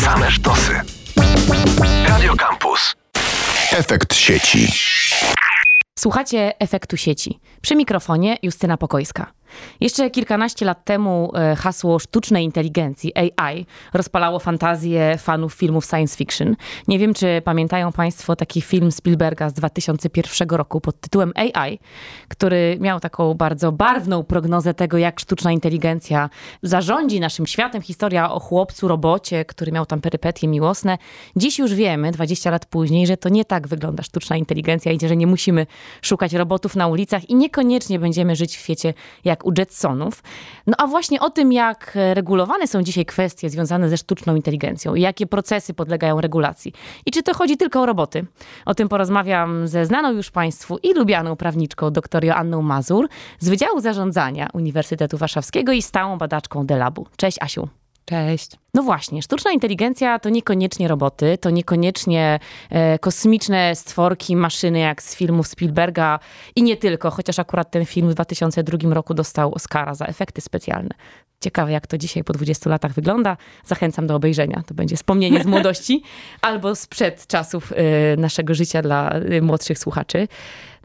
Same sztosy. Radio Campus. Efekt sieci. Słuchacie efektu sieci. Przy mikrofonie Justyna Pokojska. Jeszcze kilkanaście lat temu e, hasło sztucznej inteligencji, AI, rozpalało fantazję fanów filmów science fiction. Nie wiem, czy pamiętają Państwo taki film Spielberga z 2001 roku pod tytułem AI, który miał taką bardzo barwną prognozę tego, jak sztuczna inteligencja zarządzi naszym światem. Historia o chłopcu, robocie, który miał tam perypetie miłosne. Dziś już wiemy, 20 lat później, że to nie tak wygląda sztuczna inteligencja i że nie musimy szukać robotów na ulicach i niekoniecznie będziemy żyć w świecie jak jak u Jetsonów. No a właśnie o tym, jak regulowane są dzisiaj kwestie związane ze sztuczną inteligencją i jakie procesy podlegają regulacji. I czy to chodzi tylko o roboty? O tym porozmawiam ze znaną już Państwu i lubianą prawniczką dr Joanną Mazur z Wydziału Zarządzania Uniwersytetu Warszawskiego i stałą badaczką Delabu. Cześć Asiu. Cześć. No właśnie, sztuczna inteligencja to niekoniecznie roboty, to niekoniecznie e, kosmiczne stworki, maszyny jak z filmów Spielberga i nie tylko, chociaż akurat ten film w 2002 roku dostał Oscara za efekty specjalne. Ciekawe, jak to dzisiaj po 20 latach wygląda. Zachęcam do obejrzenia. To będzie wspomnienie z młodości albo sprzed czasów y, naszego życia dla y, młodszych słuchaczy.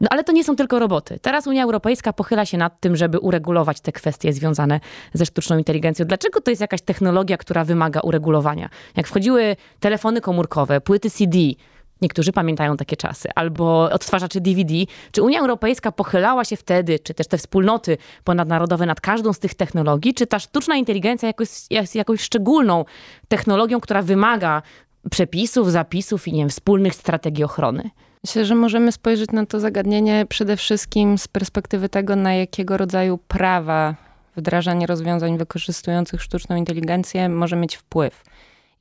No ale to nie są tylko roboty. Teraz Unia Europejska pochyla się nad tym, żeby uregulować te kwestie związane ze sztuczną inteligencją. Dlaczego to jest jakaś technologia, która wymaga uregulowania? Jak wchodziły telefony komórkowe, płyty CD, Niektórzy pamiętają takie czasy, albo odtwarzacze DVD. Czy Unia Europejska pochylała się wtedy, czy też te wspólnoty ponadnarodowe nad każdą z tych technologii, czy ta sztuczna inteligencja jakoś, jest jakąś szczególną technologią, która wymaga przepisów, zapisów i nie wiem, wspólnych strategii ochrony? Myślę, że możemy spojrzeć na to zagadnienie przede wszystkim z perspektywy tego, na jakiego rodzaju prawa wdrażanie rozwiązań wykorzystujących sztuczną inteligencję może mieć wpływ.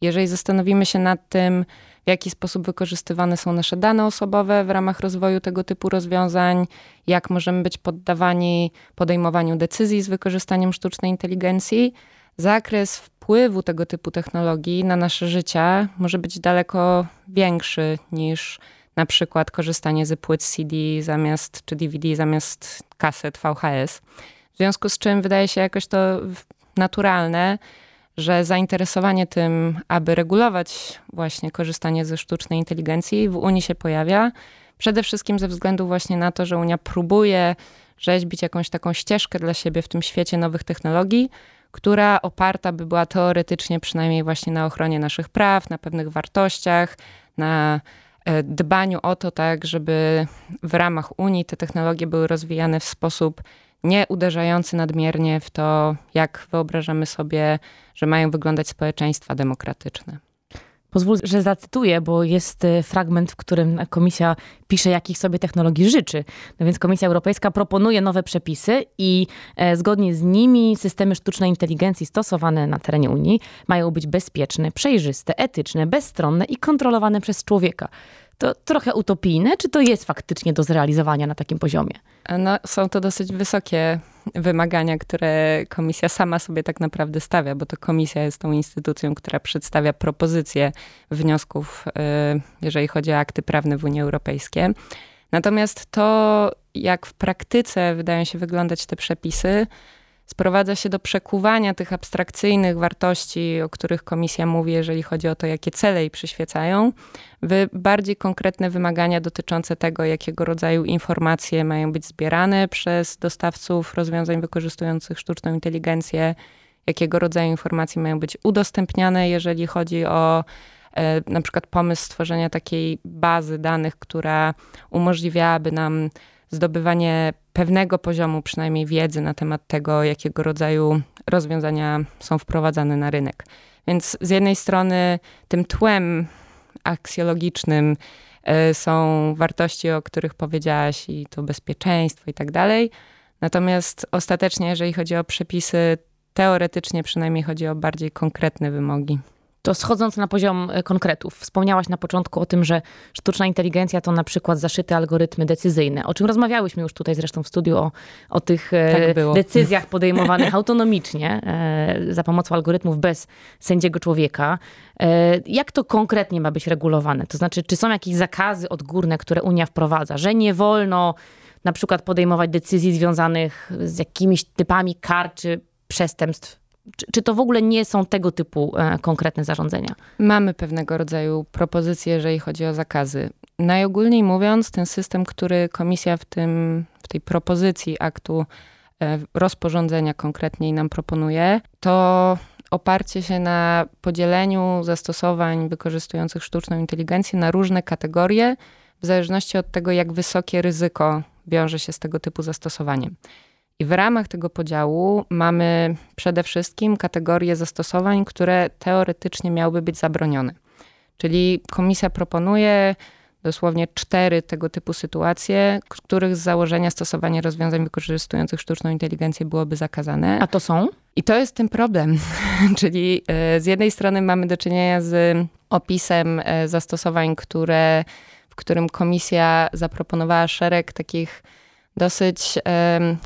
Jeżeli zastanowimy się nad tym, w jaki sposób wykorzystywane są nasze dane osobowe w ramach rozwoju tego typu rozwiązań, jak możemy być poddawani podejmowaniu decyzji z wykorzystaniem sztucznej inteligencji. Zakres wpływu tego typu technologii na nasze życie może być daleko większy niż na przykład korzystanie z płyt CD zamiast, czy DVD zamiast kaset VHS. W związku z czym wydaje się jakoś to naturalne, że zainteresowanie tym, aby regulować właśnie korzystanie ze sztucznej inteligencji w Unii się pojawia. Przede wszystkim ze względu właśnie na to, że Unia próbuje rzeźbić jakąś taką ścieżkę dla siebie w tym świecie nowych technologii, która oparta by była teoretycznie przynajmniej właśnie na ochronie naszych praw, na pewnych wartościach, na e, dbaniu o to, tak, żeby w ramach Unii te technologie były rozwijane w sposób nie uderzający nadmiernie w to, jak wyobrażamy sobie, że mają wyglądać społeczeństwa demokratyczne. Pozwól, że zacytuję, bo jest e, fragment, w którym komisja pisze, jakich sobie technologii życzy. No więc Komisja Europejska proponuje nowe przepisy i e, zgodnie z nimi systemy sztucznej inteligencji stosowane na terenie Unii mają być bezpieczne, przejrzyste, etyczne, bezstronne i kontrolowane przez człowieka. To trochę utopijne, czy to jest faktycznie do zrealizowania na takim poziomie? No, są to dosyć wysokie wymagania, które komisja sama sobie tak naprawdę stawia, bo to komisja jest tą instytucją, która przedstawia propozycje wniosków, y, jeżeli chodzi o akty prawne w Unii Europejskiej. Natomiast to, jak w praktyce wydają się wyglądać te przepisy, sprowadza się do przekuwania tych abstrakcyjnych wartości, o których komisja mówi, jeżeli chodzi o to, jakie cele jej przyświecają, w bardziej konkretne wymagania dotyczące tego, jakiego rodzaju informacje mają być zbierane przez dostawców rozwiązań wykorzystujących sztuczną inteligencję, jakiego rodzaju informacje mają być udostępniane, jeżeli chodzi o e, na przykład pomysł stworzenia takiej bazy danych, która umożliwiałaby nam zdobywanie pewnego poziomu przynajmniej wiedzy na temat tego, jakiego rodzaju rozwiązania są wprowadzane na rynek. Więc z jednej strony tym tłem aksjologicznym e, są wartości, o których powiedziałaś, i to bezpieczeństwo i tak dalej. Natomiast ostatecznie, jeżeli chodzi o przepisy, teoretycznie przynajmniej chodzi o bardziej konkretne wymogi. To schodząc na poziom e, konkretów, wspomniałaś na początku o tym, że sztuczna inteligencja to na przykład zaszyte algorytmy decyzyjne, o czym rozmawiałyśmy już tutaj zresztą w studiu, o, o tych e, tak decyzjach podejmowanych autonomicznie e, za pomocą algorytmów bez sędziego człowieka. Jak to konkretnie ma być regulowane? To znaczy, czy są jakieś zakazy odgórne, które Unia wprowadza, że nie wolno na przykład podejmować decyzji związanych z jakimiś typami kar czy przestępstw czy, czy to w ogóle nie są tego typu e, konkretne zarządzenia? Mamy pewnego rodzaju propozycje, jeżeli chodzi o zakazy. Najogólniej mówiąc, ten system, który komisja w, tym, w tej propozycji aktu e, rozporządzenia konkretniej nam proponuje, to oparcie się na podzieleniu zastosowań wykorzystujących sztuczną inteligencję na różne kategorie, w zależności od tego, jak wysokie ryzyko wiąże się z tego typu zastosowaniem. I w ramach tego podziału mamy przede wszystkim kategorie zastosowań, które teoretycznie miałyby być zabronione. Czyli komisja proponuje dosłownie cztery tego typu sytuacje, których z założenia stosowanie rozwiązań wykorzystujących sztuczną inteligencję byłoby zakazane. A to są? I to jest ten problem. Czyli e, z jednej strony mamy do czynienia z opisem e, zastosowań, które, w którym komisja zaproponowała szereg takich dosyć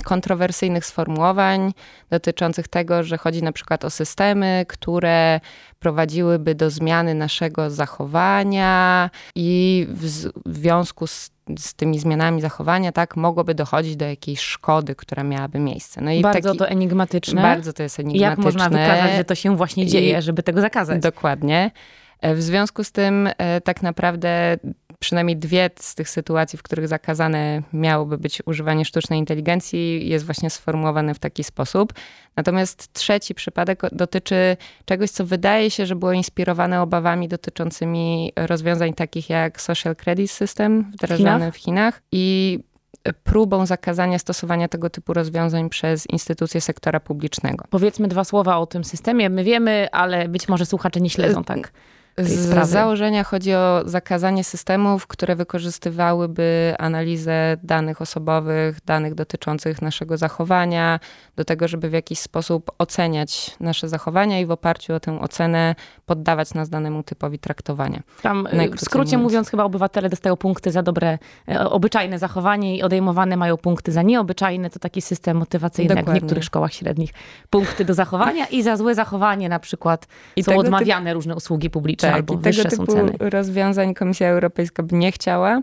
kontrowersyjnych sformułowań dotyczących tego, że chodzi na przykład o systemy, które prowadziłyby do zmiany naszego zachowania i w związku z z tymi zmianami zachowania, tak, mogłoby dochodzić do jakiejś szkody, która miałaby miejsce. No i bardzo taki, to enigmatyczne. Bardzo to jest enigmatyczne. Jak można wykazać, że to się właśnie dzieje, I, żeby tego zakazać? Dokładnie. E, w związku z tym e, tak naprawdę przynajmniej dwie z tych sytuacji, w których zakazane miałoby być używanie sztucznej inteligencji, jest właśnie sformułowane w taki sposób. Natomiast trzeci przypadek dotyczy czegoś, co wydaje się, że było inspirowane obawami dotyczącymi rozwiązań takich jak Social Credit System wdrażany w Chinach, w Chinach i próbą zakazania stosowania tego typu rozwiązań przez instytucje sektora publicznego. Powiedzmy dwa słowa o tym systemie. My wiemy, ale być może słuchacze nie śledzą tak. Z założenia chodzi o zakazanie systemów, które wykorzystywałyby analizę danych osobowych, danych dotyczących naszego zachowania, do tego, żeby w jakiś sposób oceniać nasze zachowania i w oparciu o tę ocenę poddawać nas danemu typowi traktowania. Tam y, w skrócie mówiąc. mówiąc, chyba obywatele dostają punkty za dobre, e, obyczajne zachowanie i odejmowane mają punkty za nieobyczajne. To taki system motywacyjny Dokładnie. jak w niektórych szkołach średnich. Punkty do zachowania i za złe zachowanie na przykład I są odmawiane różne usługi publiczne tak, albo i tego typu ceny. rozwiązań Komisja Europejska by nie chciała.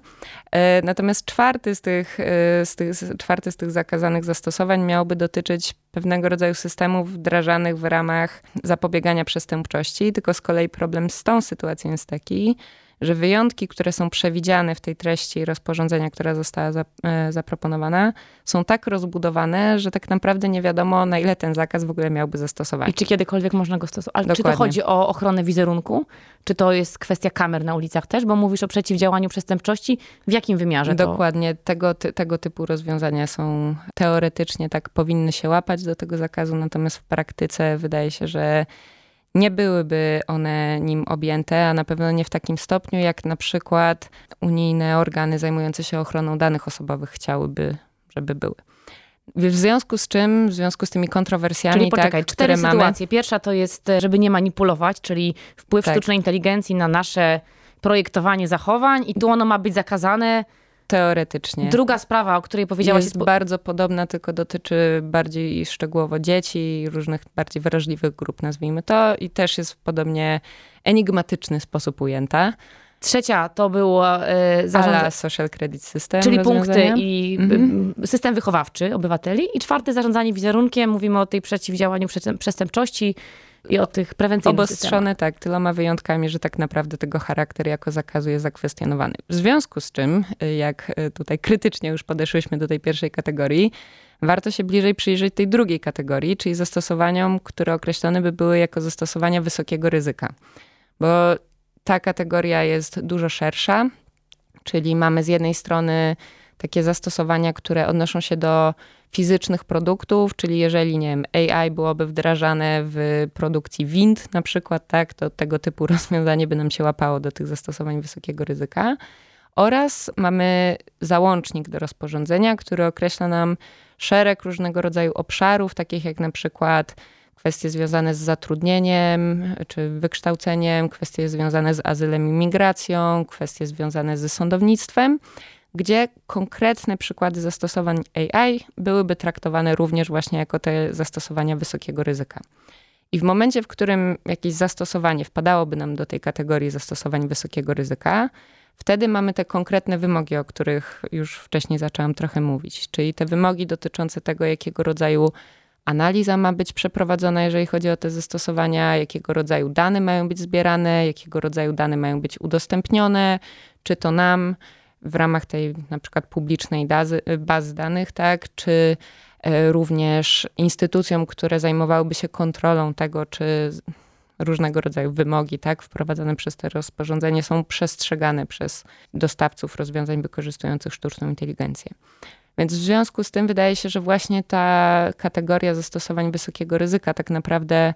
E, natomiast czwarty z tych, e, z tych, czwarty z tych zakazanych zastosowań miałby dotyczyć pewnego rodzaju systemów wdrażanych w ramach zapobiegania przestępczości. Tylko z kolei problem z tą sytuacją jest taki, że wyjątki, które są przewidziane w tej treści rozporządzenia, która została e, zaproponowana, są tak rozbudowane, że tak naprawdę nie wiadomo, na ile ten zakaz w ogóle miałby zastosować. I czy kiedykolwiek można go stosować? Ale czy to chodzi o ochronę wizerunku? Czy to jest kwestia kamer na ulicach też? Bo mówisz o przeciwdziałaniu przestępczości. W jakim wymiarze to? Dokładnie. Tego, ty, tego typu rozwiązania są teoretycznie tak, powinny się łapać do tego zakazu, natomiast w praktyce wydaje się, że nie byłyby one nim objęte, a na pewno nie w takim stopniu, jak na przykład unijne organy zajmujące się ochroną danych osobowych chciałyby, żeby były. W związku z czym, w związku z tymi kontrowersjami, czyli poczekaj, tak, cztery które sytuacje. Mamy... Pierwsza to jest, żeby nie manipulować, czyli wpływ tak. sztucznej inteligencji na nasze projektowanie zachowań i tu ono ma być zakazane Teoretycznie. Druga sprawa, o której powiedziałaś jest, jest bardzo podobna, tylko dotyczy bardziej szczegółowo dzieci i różnych bardziej wrażliwych grup, nazwijmy to, i też jest w podobnie enigmatyczny sposób ujęta. Trzecia to było e, zarządzanie. social credit system. Czyli punkty i mhm. system wychowawczy obywateli. I czwarte zarządzanie wizerunkiem. Mówimy o tej przeciwdziałaniu przestępczości i o tych prewencyjnych Obostrzone, systemach. tak, tyloma wyjątkami, że tak naprawdę tego charakter jako zakazu jest zakwestionowany. W związku z czym, jak tutaj krytycznie już podeszłyśmy do tej pierwszej kategorii, warto się bliżej przyjrzeć tej drugiej kategorii, czyli zastosowaniom, które określone by były jako zastosowania wysokiego ryzyka. Bo ta kategoria jest dużo szersza, czyli mamy z jednej strony takie zastosowania, które odnoszą się do fizycznych produktów, czyli jeżeli nie wiem, AI byłoby wdrażane w produkcji wind na przykład, tak, to tego typu rozwiązanie by nam się łapało do tych zastosowań wysokiego ryzyka. Oraz mamy załącznik do rozporządzenia, który określa nam szereg różnego rodzaju obszarów, takich jak na przykład kwestie związane z zatrudnieniem czy wykształceniem, kwestie związane z azylem i migracją, kwestie związane z sądownictwem gdzie konkretne przykłady zastosowań AI byłyby traktowane również właśnie jako te zastosowania wysokiego ryzyka. I w momencie, w którym jakieś zastosowanie wpadałoby nam do tej kategorii zastosowań wysokiego ryzyka, wtedy mamy te konkretne wymogi, o których już wcześniej zaczęłam trochę mówić. Czyli te wymogi dotyczące tego, jakiego rodzaju analiza ma być przeprowadzona, jeżeli chodzi o te zastosowania, jakiego rodzaju dane mają być zbierane, jakiego rodzaju dane mają być udostępnione, czy to nam w ramach tej na przykład publicznej bazy, bazy danych, tak, czy e, również instytucjom, które zajmowałyby się kontrolą tego, czy różnego rodzaju wymogi, tak, wprowadzane przez te rozporządzenie są przestrzegane przez dostawców rozwiązań wykorzystujących sztuczną inteligencję. Więc w związku z tym wydaje się, że właśnie ta kategoria zastosowań wysokiego ryzyka tak naprawdę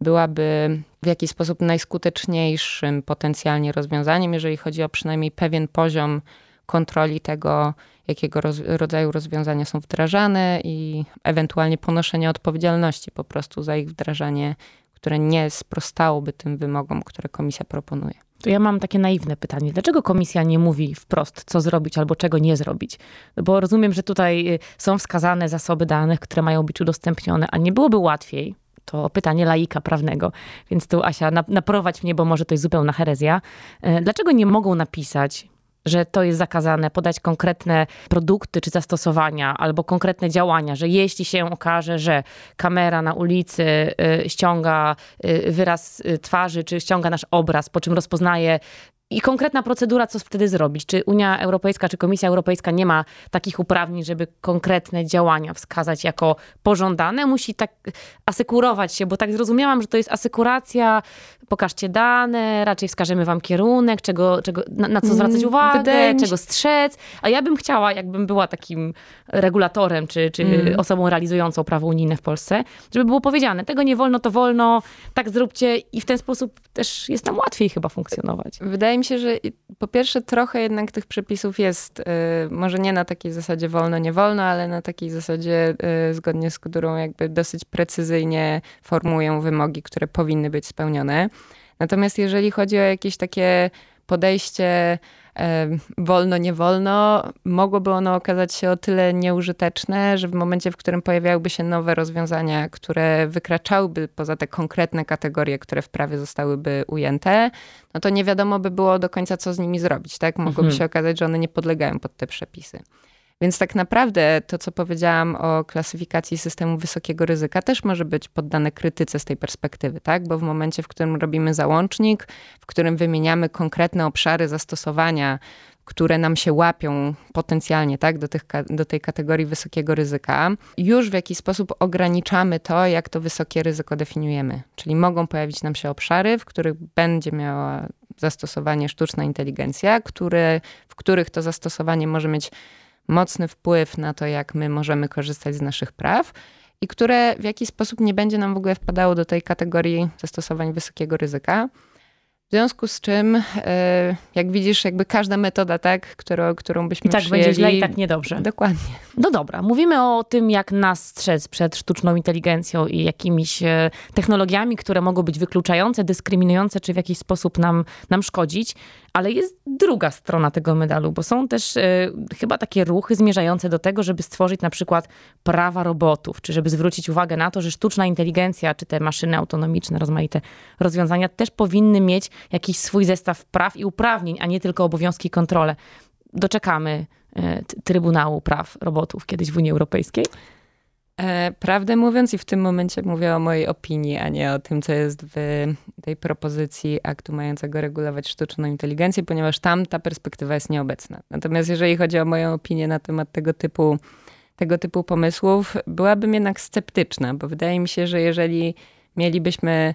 byłaby w jakiś sposób najskuteczniejszym potencjalnie rozwiązaniem, jeżeli chodzi o przynajmniej pewien poziom kontroli tego, jakiego roz, rodzaju rozwiązania są wdrażane i ewentualnie ponoszenie odpowiedzialności po prostu za ich wdrażanie, które nie sprostałoby tym wymogom, które komisja proponuje. To ja mam takie naiwne pytanie. Dlaczego komisja nie mówi wprost, co zrobić albo czego nie zrobić? Bo rozumiem, że tutaj y, są wskazane zasoby danych, które mają być udostępnione, a nie byłoby łatwiej, to pytanie laika prawnego. Więc tu Asia, naprowadź mnie, bo może to jest zupełna herezja. Y, dlaczego nie mogą napisać, że to jest zakazane, podać konkretne produkty czy zastosowania albo konkretne działania, że jeśli się okaże, że kamera na ulicy y, ściąga y, wyraz y, twarzy czy ściąga nasz obraz, po czym rozpoznaje i konkretna procedura, co wtedy zrobić? Czy Unia Europejska, czy Komisja Europejska nie ma takich uprawnień, żeby konkretne działania wskazać jako pożądane? Musi tak asekurować się, bo tak zrozumiałam, że to jest asekuracja, pokażcie dane, raczej wskażemy wam kierunek, czego, czego, na, na co mm, zwracać uwagę, czego strzec. A ja bym chciała, jakbym była takim regulatorem, czy, czy mm. osobą realizującą prawo unijne w Polsce, żeby było powiedziane, tego nie wolno, to wolno, tak zróbcie i w ten sposób też jest tam łatwiej chyba funkcjonować. Wydaje mi się, że po pierwsze trochę jednak tych przepisów jest, y, może nie na takiej zasadzie wolno, nie wolno, ale na takiej zasadzie, y, zgodnie z którą jakby dosyć precyzyjnie formują wymogi, które powinny być spełnione. Natomiast jeżeli chodzi o jakieś takie podejście wolno, nie wolno, mogłoby ono okazać się o tyle nieużyteczne, że w momencie, w którym pojawiałyby się nowe rozwiązania, które wykraczałyby poza te konkretne kategorie, które w prawie zostałyby ujęte, no to nie wiadomo by było do końca, co z nimi zrobić. Tak? Mogłoby mhm. się okazać, że one nie podlegają pod te przepisy. Więc tak naprawdę to, co powiedziałam o klasyfikacji systemu wysokiego ryzyka, też może być poddane krytyce z tej perspektywy, tak? Bo w momencie, w którym robimy załącznik, w którym wymieniamy konkretne obszary zastosowania, które nam się łapią potencjalnie tak, do, tych, do tej kategorii wysokiego ryzyka, już w jakiś sposób ograniczamy to, jak to wysokie ryzyko definiujemy. Czyli mogą pojawić nam się obszary, w których będzie miała zastosowanie sztuczna inteligencja, które, w których to zastosowanie może mieć mocny wpływ na to, jak my możemy korzystać z naszych praw i które w jakiś sposób nie będzie nam w ogóle wpadało do tej kategorii zastosowań wysokiego ryzyka. W związku z czym, e, jak widzisz, jakby każda metoda, tak, którą, którą byśmy I tak przyjęli... będzie źle i tak niedobrze. Dokładnie. No dobra, mówimy o tym, jak nas strzec przed sztuczną inteligencją i jakimiś e, technologiami, które mogą być wykluczające, dyskryminujące, czy w jakiś sposób nam, nam szkodzić. Ale jest druga strona tego medalu, bo są też e, chyba takie ruchy zmierzające do tego, żeby stworzyć na przykład prawa robotów, czy żeby zwrócić uwagę na to, że sztuczna inteligencja, czy te maszyny autonomiczne, rozmaite rozwiązania też powinny mieć jakiś swój zestaw praw i uprawnień, a nie tylko obowiązki i kontrole. Doczekamy e, Trybunału Praw Robotów kiedyś w Unii Europejskiej? E, prawdę mówiąc, i w tym momencie mówię o mojej opinii, a nie o tym, co jest w tej propozycji aktu mającego regulować sztuczną inteligencję, ponieważ tam ta perspektywa jest nieobecna. Natomiast jeżeli chodzi o moją opinię na temat tego typu, tego typu pomysłów, byłabym jednak sceptyczna, bo wydaje mi się, że jeżeli mielibyśmy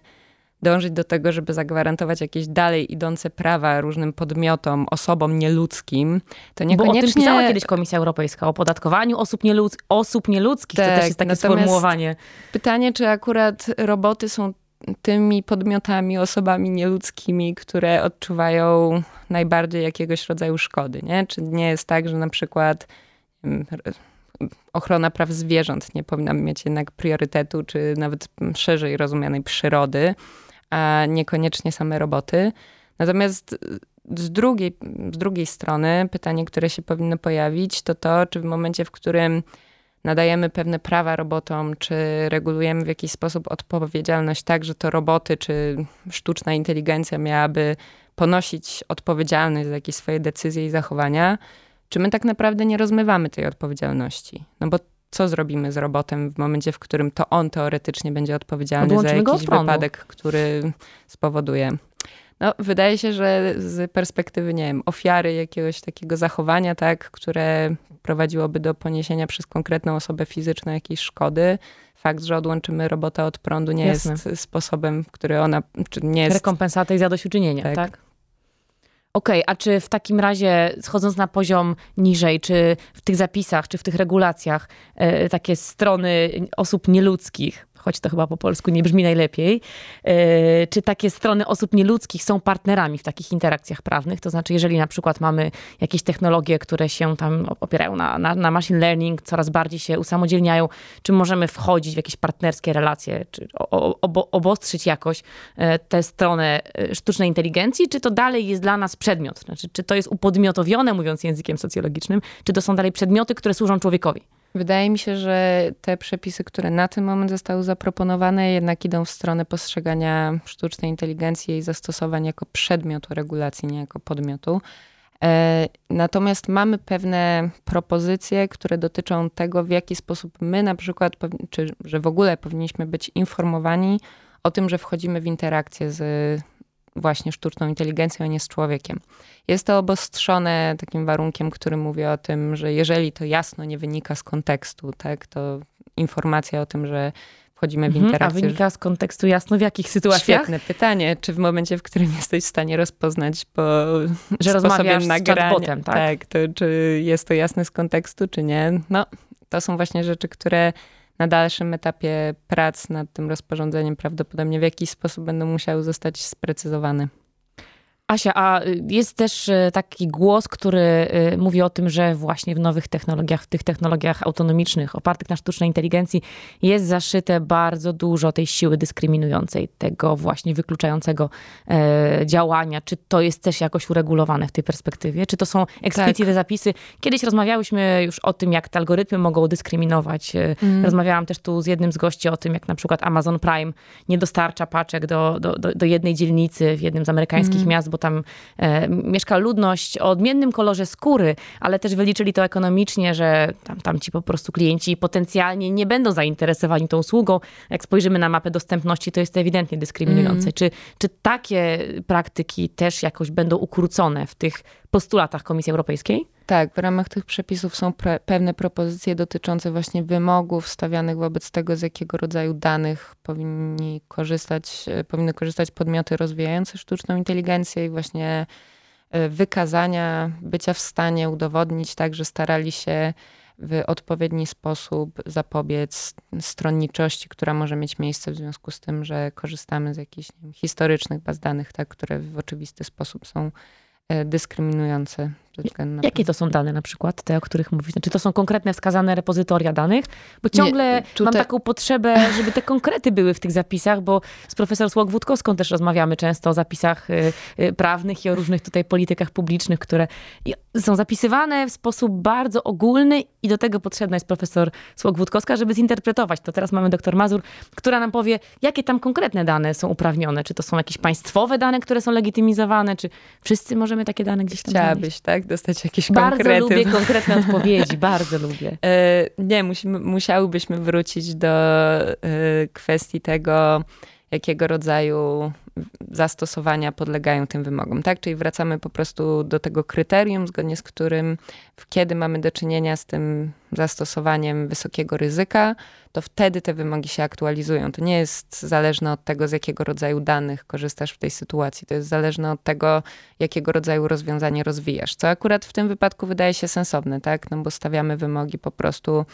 dążyć do tego, żeby zagwarantować jakieś dalej idące prawa różnym podmiotom, osobom nieludzkim, to niekoniecznie... Bo o tym pisała kiedyś Komisja Europejska, o podatkowaniu osób, nieludz... osób nieludzkich. Tak, to też jest takie sformułowanie. Pytanie, czy akurat roboty są tymi podmiotami, osobami nieludzkimi, które odczuwają najbardziej jakiegoś rodzaju szkody, nie? Czy nie jest tak, że na przykład ochrona praw zwierząt nie powinna mieć jednak priorytetu, czy nawet szerzej rozumianej przyrody, a niekoniecznie same roboty. Natomiast z drugiej, z drugiej strony pytanie, które się powinno pojawić, to to, czy w momencie, w którym nadajemy pewne prawa robotom, czy regulujemy w jakiś sposób odpowiedzialność tak, że to roboty, czy sztuczna inteligencja miałaby ponosić odpowiedzialność za jakieś swoje decyzje i zachowania, czy my tak naprawdę nie rozmywamy tej odpowiedzialności. No bo co zrobimy z robotem w momencie, w którym to on teoretycznie będzie odpowiedzialny za jakiś wypadek, który spowoduje. No, wydaje się, że z perspektywy, nie wiem, ofiary jakiegoś takiego zachowania, tak, które prowadziłoby do poniesienia przez konkretną osobę fizyczną jakiejś szkody, fakt, że odłączymy robota od prądu nie Jasne. jest sposobem, który ona, czy nie jest... Rekompensaty i zadośćuczynienia, tak? tak? Okej, okay, a czy w takim razie, schodząc na poziom niżej, czy w tych zapisach, czy w tych regulacjach, e, takie strony osób nieludzkich, choć to chyba po polsku nie brzmi najlepiej, e, czy takie strony osób nieludzkich są partnerami w takich interakcjach prawnych? To znaczy, jeżeli na przykład mamy jakieś technologie, które się tam opierają na, na, na machine learning, coraz bardziej się usamodzielniają, czy możemy wchodzić w jakieś partnerskie relacje, czy obo, obostrzyć jakoś e, tę stronę e, sztucznej inteligencji, czy to dalej jest dla nas przedmiot? Znaczy, czy to jest upodmiotowione, mówiąc językiem socjologicznym, czy to są dalej przedmioty, które służą człowiekowi? Wydaje mi się, że te przepisy, które na ten moment zostały zaproponowane, jednak idą w stronę postrzegania sztucznej inteligencji i jej zastosowań jako przedmiotu regulacji, nie jako podmiotu. E, natomiast mamy pewne propozycje, które dotyczą tego, w jaki sposób my na przykład, czy że w ogóle powinniśmy być informowani o tym, że wchodzimy w interakcję z właśnie sztuczną inteligencją, a nie z człowiekiem. Jest to obostrzone takim warunkiem, który mówi o tym, że jeżeli to jasno nie wynika z kontekstu, tak, to informacja o tym, że wchodzimy w mhm, interakcję. A wynika z kontekstu jasno w jakich sytuacjach? Świetne pytanie. Czy w momencie, w którym jesteś w stanie rozpoznać po że rozmawiasz nagrania, z chatbotem, tak? tak, to czy jest to jasne z kontekstu, czy nie? No, to są właśnie rzeczy, które na dalszym etapie prac nad tym rozporządzeniem prawdopodobnie w jakiś sposób będą musiały zostać sprecyzowane. Asia, a y, jest też y, taki głos, który y, mówi o tym, że właśnie w nowych technologiach, w tych technologiach autonomicznych, opartych na sztucznej inteligencji, jest zaszyte bardzo dużo tej siły dyskryminującej, tego właśnie wykluczającego e, działania. Czy to jest też jakoś uregulowane w tej perspektywie? Czy to są eksplicite tak. zapisy? Kiedyś rozmawiałyśmy już o tym, jak te algorytmy mogą dyskryminować. Mm. Rozmawiałam też tu z jednym z gości o tym, jak na przykład Amazon Prime nie dostarcza paczek do, do, do, do jednej dzielnicy w jednym z amerykańskich mm. miast, bo tam e, mieszka ludność o odmiennym kolorze skóry, ale też wyliczyli to ekonomicznie, że tam, tam ci po prostu klienci potencjalnie nie będą zainteresowani tą usługą. Jak spojrzymy na mapę dostępności, to jest to ewidentnie dyskryminujące. Mm. Czy, czy takie praktyki też jakoś będą ukrócone w tych postulatach Komisji Europejskiej? Tak, w ramach tych przepisów są pre, pewne propozycje dotyczące właśnie wymogów stawianych wobec tego, z jakiego rodzaju danych powinni korzystać, e, powinny korzystać podmioty rozwijające sztuczną inteligencję i właśnie e, wykazania bycia w stanie udowodnić tak, że starali się w odpowiedni sposób zapobiec stronniczości, która może mieć miejsce w związku z tym, że korzystamy z jakichś wiem, historycznych baz danych, tak, które w oczywisty sposób są dyskryminujące Jakie to są dane na przykład, te, o których mówisz? Czy znaczy, to są konkretne wskazane repozytoria danych? Bo ciągle Nie, tutaj... mam taką potrzebę, żeby te konkrety były w tych zapisach, bo z profesor Słok-Wódkowską też rozmawiamy często o zapisach y, y, prawnych i o różnych tutaj politykach publicznych, które są zapisywane w sposób bardzo ogólny i do tego potrzebna jest profesor Słok-Wódkowska, żeby zinterpretować to. Teraz mamy doktor Mazur, która nam powie, jakie tam konkretne dane są uprawnione. Czy to są jakieś państwowe dane, które są legitymizowane, czy wszyscy możemy takie dane gdzieś tam Chciałabyś, znaleźć? tak? Dostać jakieś bardzo konkrety. Bardzo lubię konkretne odpowiedzi, bardzo lubię. E, nie, musimy, musiałybyśmy wrócić do e, kwestii tego, jakiego rodzaju zastosowania podlegają tym wymogom, tak? Czyli wracamy po prostu do tego kryterium, zgodnie z którym kiedy mamy do czynienia z tym zastosowaniem wysokiego ryzyka, to wtedy te wymogi się aktualizują. To nie jest zależne od tego, z jakiego rodzaju danych korzystasz w tej sytuacji. To jest zależne od tego, jakiego rodzaju rozwiązanie rozwijasz. Co akurat w tym wypadku wydaje się sensowne, tak? No bo stawiamy wymogi po prostu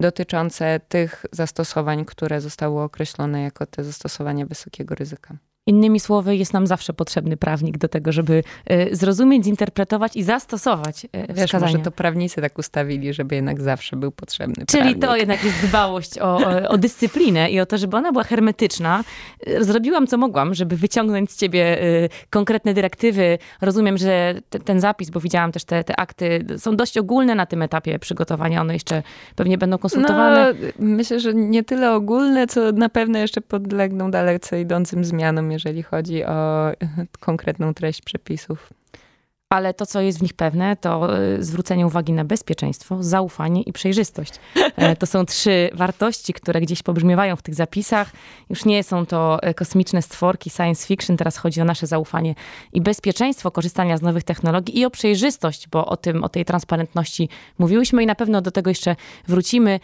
dotyczące tych zastosowań, które zostały określone jako te zastosowania wysokiego ryzyka. Innymi słowy, jest nam zawsze potrzebny prawnik do tego, żeby e, zrozumieć, zinterpretować i zastosować e, Wiesz, wskazania. może to prawnicy tak ustawili, żeby jednak zawsze był potrzebny Czyli prawnik. to jednak jest dbałość o, o, dyscyplinę i o to, żeby ona była hermetyczna. E, zrobiłam, co mogłam, żeby wyciągnąć z ciebie konkretne dyrektywy. Rozumiem, że te, ten zapis, bo widziałam też te, te akty, są dość ogólne na tym etapie przygotowania. One jeszcze pewnie będą konsultowane. No, myślę, że nie tyle ogólne, co na pewno jeszcze podlegną dalece idącym zmianom jeżeli chodzi o konkretną treść przepisów. ale to, co jest w nich pewne, to e, zwrócenie uwagi na bezpieczeństwo, zaufanie i przejrzystość. E, to są trzy wartości, które gdzieś pobrzmiewają w tych zapisach. Już nie są to e, kosmiczne stworki, science fiction, teraz chodzi o nasze zaufanie i bezpieczeństwo korzystania z nowych technologii i o przejrzystość, bo o tym, o tej transparentności mówiłyśmy i na pewno do tego jeszcze wrócimy.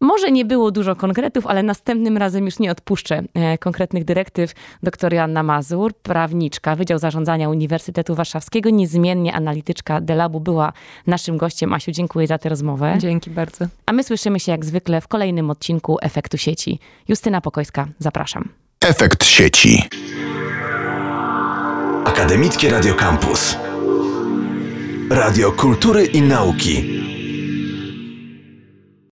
Może nie było dużo konkretów, ale następnym razem już nie odpuszczę e, konkretnych dyrektyw. Doktor Joanna Mazur, prawniczka, Wydział Zarządzania Uniwersytetu Warszawskiego, niezmiennie analityczka Delabu była naszym gościem. Asiu, dziękuję za tę rozmowę. Dzięki bardzo. A my słyszymy się jak zwykle w kolejnym odcinku Efektu Sieci. Justyna Pokojska, zapraszam. Efekt sieci. Akademickie Radio Campus. Radio Kultury i Nauki.